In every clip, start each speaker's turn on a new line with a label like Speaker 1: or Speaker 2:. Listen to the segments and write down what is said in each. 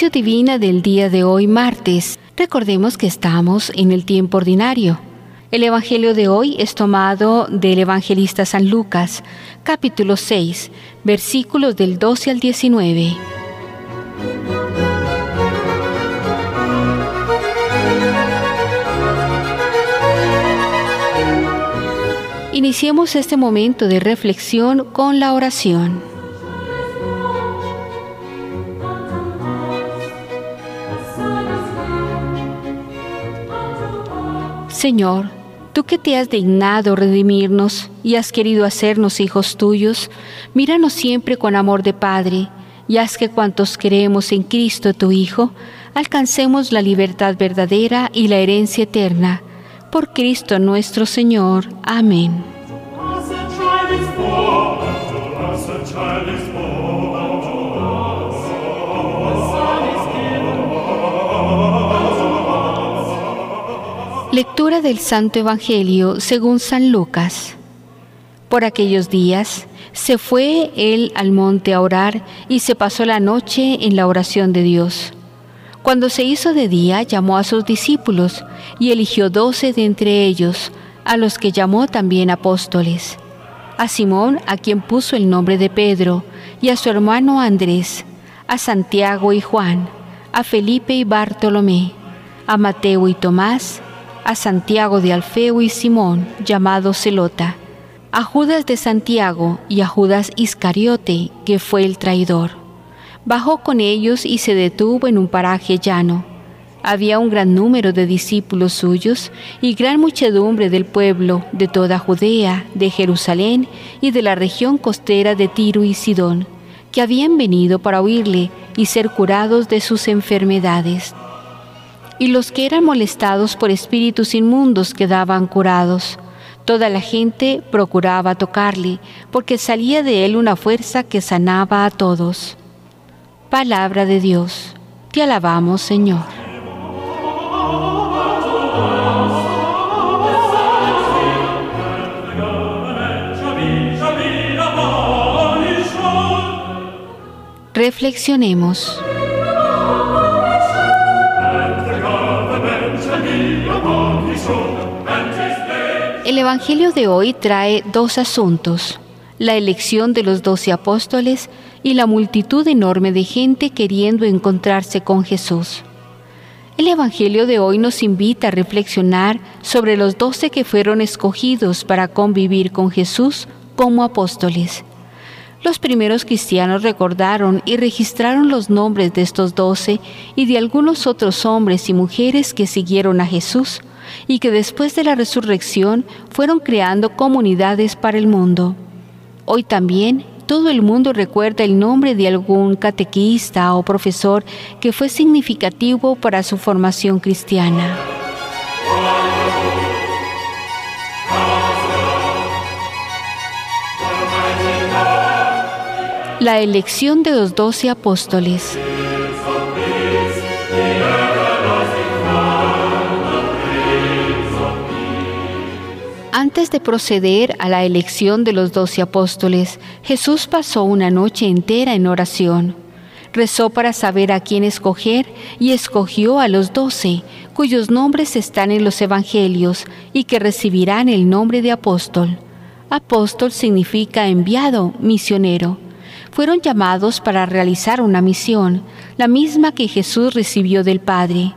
Speaker 1: Divina del día de hoy, martes. Recordemos que estamos en el tiempo ordinario. El Evangelio de hoy es tomado del Evangelista San Lucas, capítulo 6, versículos del 12 al 19. Iniciemos este momento de reflexión con la oración. Señor, tú que te has dignado redimirnos y has querido hacernos hijos tuyos, míranos siempre con amor de Padre, y haz que cuantos creemos en Cristo tu Hijo, alcancemos la libertad verdadera y la herencia eterna. Por Cristo nuestro Señor. Amén. Del Santo Evangelio según San Lucas. Por aquellos días se fue él al monte a orar y se pasó la noche en la oración de Dios. Cuando se hizo de día, llamó a sus discípulos y eligió doce de entre ellos, a los que llamó también apóstoles. A Simón, a quien puso el nombre de Pedro, y a su hermano Andrés, a Santiago y Juan, a Felipe y Bartolomé, a Mateo y Tomás, a Santiago de Alfeo y Simón, llamado Celota, a Judas de Santiago y a Judas Iscariote, que fue el traidor. Bajó con ellos y se detuvo en un paraje llano. Había un gran número de discípulos suyos y gran muchedumbre del pueblo de toda Judea, de Jerusalén y de la región costera de Tiro y Sidón, que habían venido para oírle y ser curados de sus enfermedades y los que eran molestados por espíritus inmundos quedaban curados. Toda la gente procuraba tocarle, porque salía de él una fuerza que sanaba a todos. Palabra de Dios. Te alabamos, Señor. Reflexionemos. Evangelio de hoy trae dos asuntos, la elección de los doce apóstoles y la multitud enorme de gente queriendo encontrarse con Jesús. El Evangelio de hoy nos invita a reflexionar sobre los doce que fueron escogidos para convivir con Jesús como apóstoles. Los primeros cristianos recordaron y registraron los nombres de estos doce y de algunos otros hombres y mujeres que siguieron a Jesús y que después de la resurrección fueron creando comunidades para el mundo. Hoy también todo el mundo recuerda el nombre de algún catequista o profesor que fue significativo para su formación cristiana. La elección de los doce apóstoles. Antes de proceder a la elección de los doce apóstoles, Jesús pasó una noche entera en oración. Rezó para saber a quién escoger y escogió a los doce, cuyos nombres están en los Evangelios y que recibirán el nombre de apóstol. Apóstol significa enviado, misionero. Fueron llamados para realizar una misión, la misma que Jesús recibió del Padre.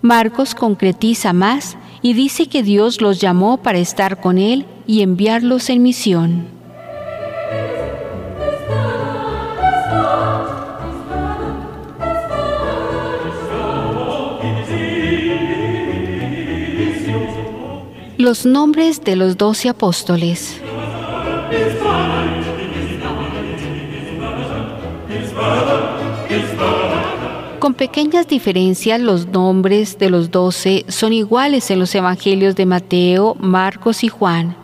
Speaker 1: Marcos concretiza más y dice que Dios los llamó para estar con Él y enviarlos en misión. Los nombres de los doce apóstoles. Con pequeñas diferencias, los nombres de los doce son iguales en los evangelios de Mateo, Marcos y Juan.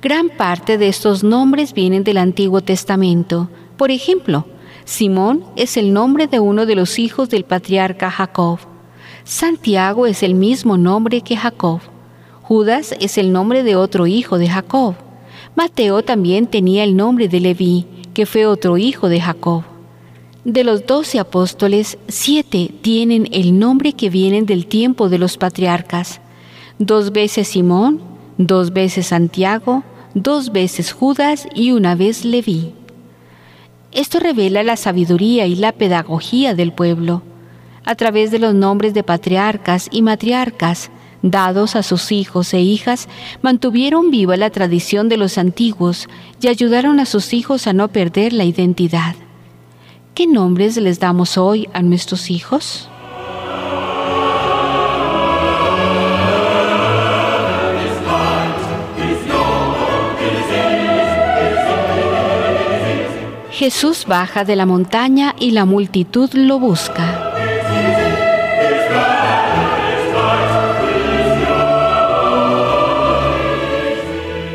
Speaker 1: Gran parte de estos nombres vienen del Antiguo Testamento. Por ejemplo, Simón es el nombre de uno de los hijos del patriarca Jacob. Santiago es el mismo nombre que Jacob. Judas es el nombre de otro hijo de Jacob. Mateo también tenía el nombre de Leví, que fue otro hijo de Jacob. De los doce apóstoles, siete tienen el nombre que vienen del tiempo de los patriarcas. Dos veces Simón, dos veces Santiago, dos veces Judas y una vez Leví. Esto revela la sabiduría y la pedagogía del pueblo. A través de los nombres de patriarcas y matriarcas dados a sus hijos e hijas, mantuvieron viva la tradición de los antiguos y ayudaron a sus hijos a no perder la identidad. ¿Qué nombres les damos hoy a nuestros hijos? Jesús baja de la montaña y la multitud lo busca.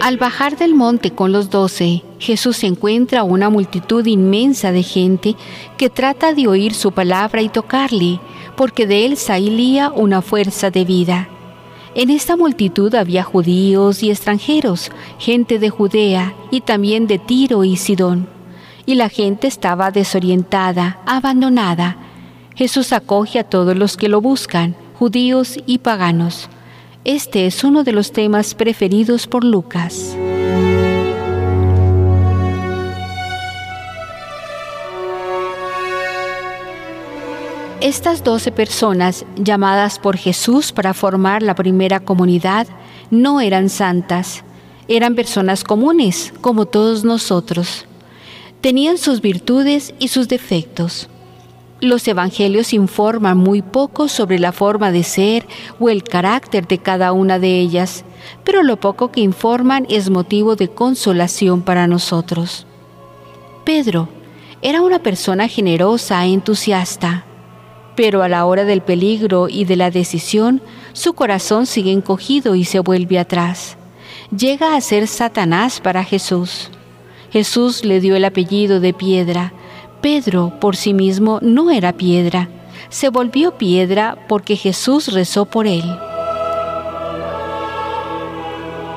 Speaker 1: Al bajar del monte con los doce, Jesús encuentra una multitud inmensa de gente que trata de oír su palabra y tocarle, porque de él salía una fuerza de vida. En esta multitud había judíos y extranjeros, gente de Judea y también de Tiro y Sidón. Y la gente estaba desorientada, abandonada. Jesús acoge a todos los que lo buscan, judíos y paganos este es uno de los temas preferidos por Lucas. Estas doce personas, llamadas por Jesús para formar la primera comunidad, no eran santas, eran personas comunes, como todos nosotros. Tenían sus virtudes y sus defectos. Los evangelios informan muy poco sobre la forma de ser o el carácter de cada una de ellas, pero lo poco que informan es motivo de consolación para nosotros. Pedro era una persona generosa e entusiasta, pero a la hora del peligro y de la decisión, su corazón sigue encogido y se vuelve atrás. Llega a ser Satanás para Jesús. Jesús le dio el apellido de piedra, Pedro por sí mismo no era piedra, se volvió piedra porque Jesús rezó por él.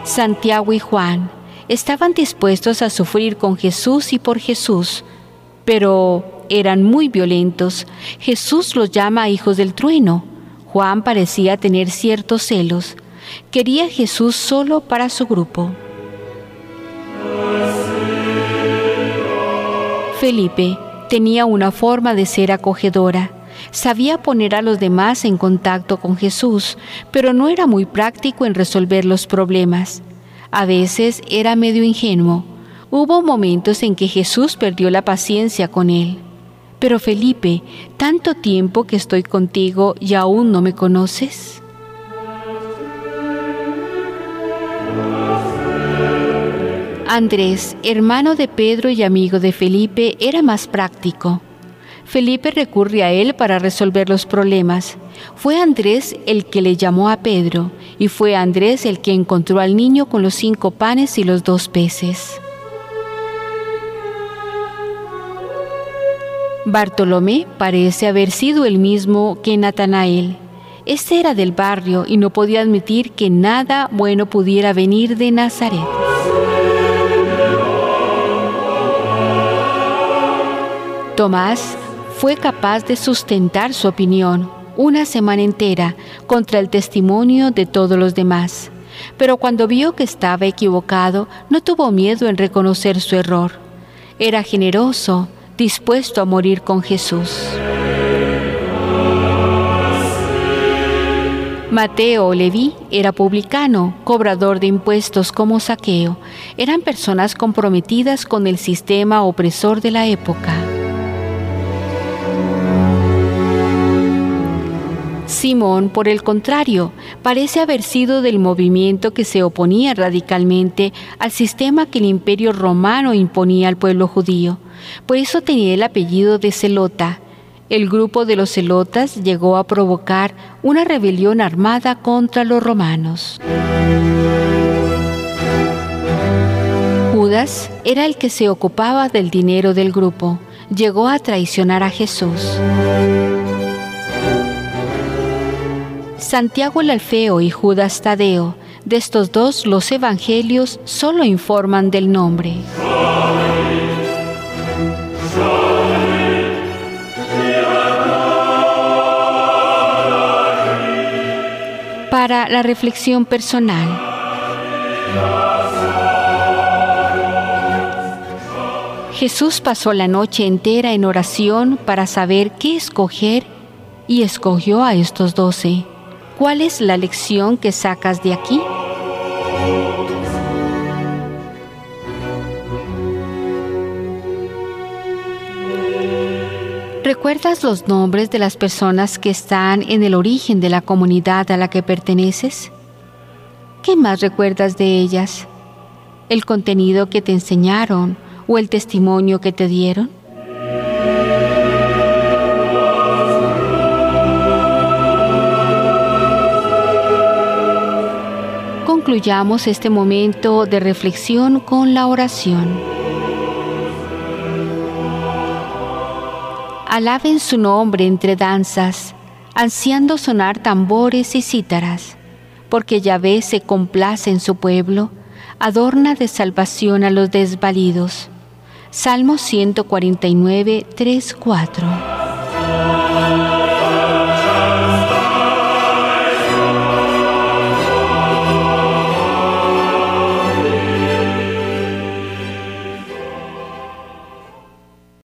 Speaker 1: Santiago y Juan estaban dispuestos a sufrir con Jesús y por Jesús, pero eran muy violentos. Jesús los llama hijos del trueno. Juan parecía tener ciertos celos. Quería Jesús solo para su grupo. Felipe tenía una forma de ser acogedora. Sabía poner a los demás en contacto con Jesús, pero no era muy práctico en resolver los problemas. A veces era medio ingenuo. Hubo momentos en que Jesús perdió la paciencia con él. Pero Felipe, tanto tiempo que estoy contigo y aún no me conoces. Andrés, hermano de Pedro y amigo de Felipe, era más práctico. Felipe recurre a él para resolver los problemas. Fue Andrés el que le llamó a Pedro y fue Andrés el que encontró al niño con los cinco panes y los dos peces. Bartolomé parece haber sido el mismo que Natanael. Este era del barrio y no podía admitir que nada bueno pudiera venir de Nazaret. Tomás fue capaz de sustentar su opinión una semana entera contra el testimonio de todos los demás, pero cuando vio que estaba equivocado, no tuvo miedo en reconocer su error. Era generoso, dispuesto a morir con Jesús. Mateo Leví era publicano, cobrador de impuestos como saqueo. Eran personas comprometidas con el sistema opresor de la época. Simón, por el contrario, parece haber sido del movimiento que se oponía radicalmente al sistema que el imperio romano imponía al pueblo judío. Por eso tenía el apellido de Celota. El grupo de los celotas llegó a provocar una rebelión armada contra los romanos. Judas era el que se ocupaba del dinero del grupo. Llegó a traicionar a Jesús. Santiago el Alfeo y Judas Tadeo, de estos dos los evangelios solo informan del nombre. Para la reflexión personal. Jesús pasó la noche entera en oración para saber qué escoger y escogió a estos doce. ¿Cuál es la lección que sacas de aquí? ¿Recuerdas los nombres de las personas que están en el origen de la comunidad a la que perteneces? ¿Qué más recuerdas de ellas? ¿El contenido que te enseñaron o el testimonio que te dieron? Concluyamos este momento de reflexión con la oración. alaben su nombre entre danzas, ansiando sonar tambores y cítaras, porque Yahvé se complace en su pueblo, adorna de salvación a los desvalidos. Salmo 149, 3, 4.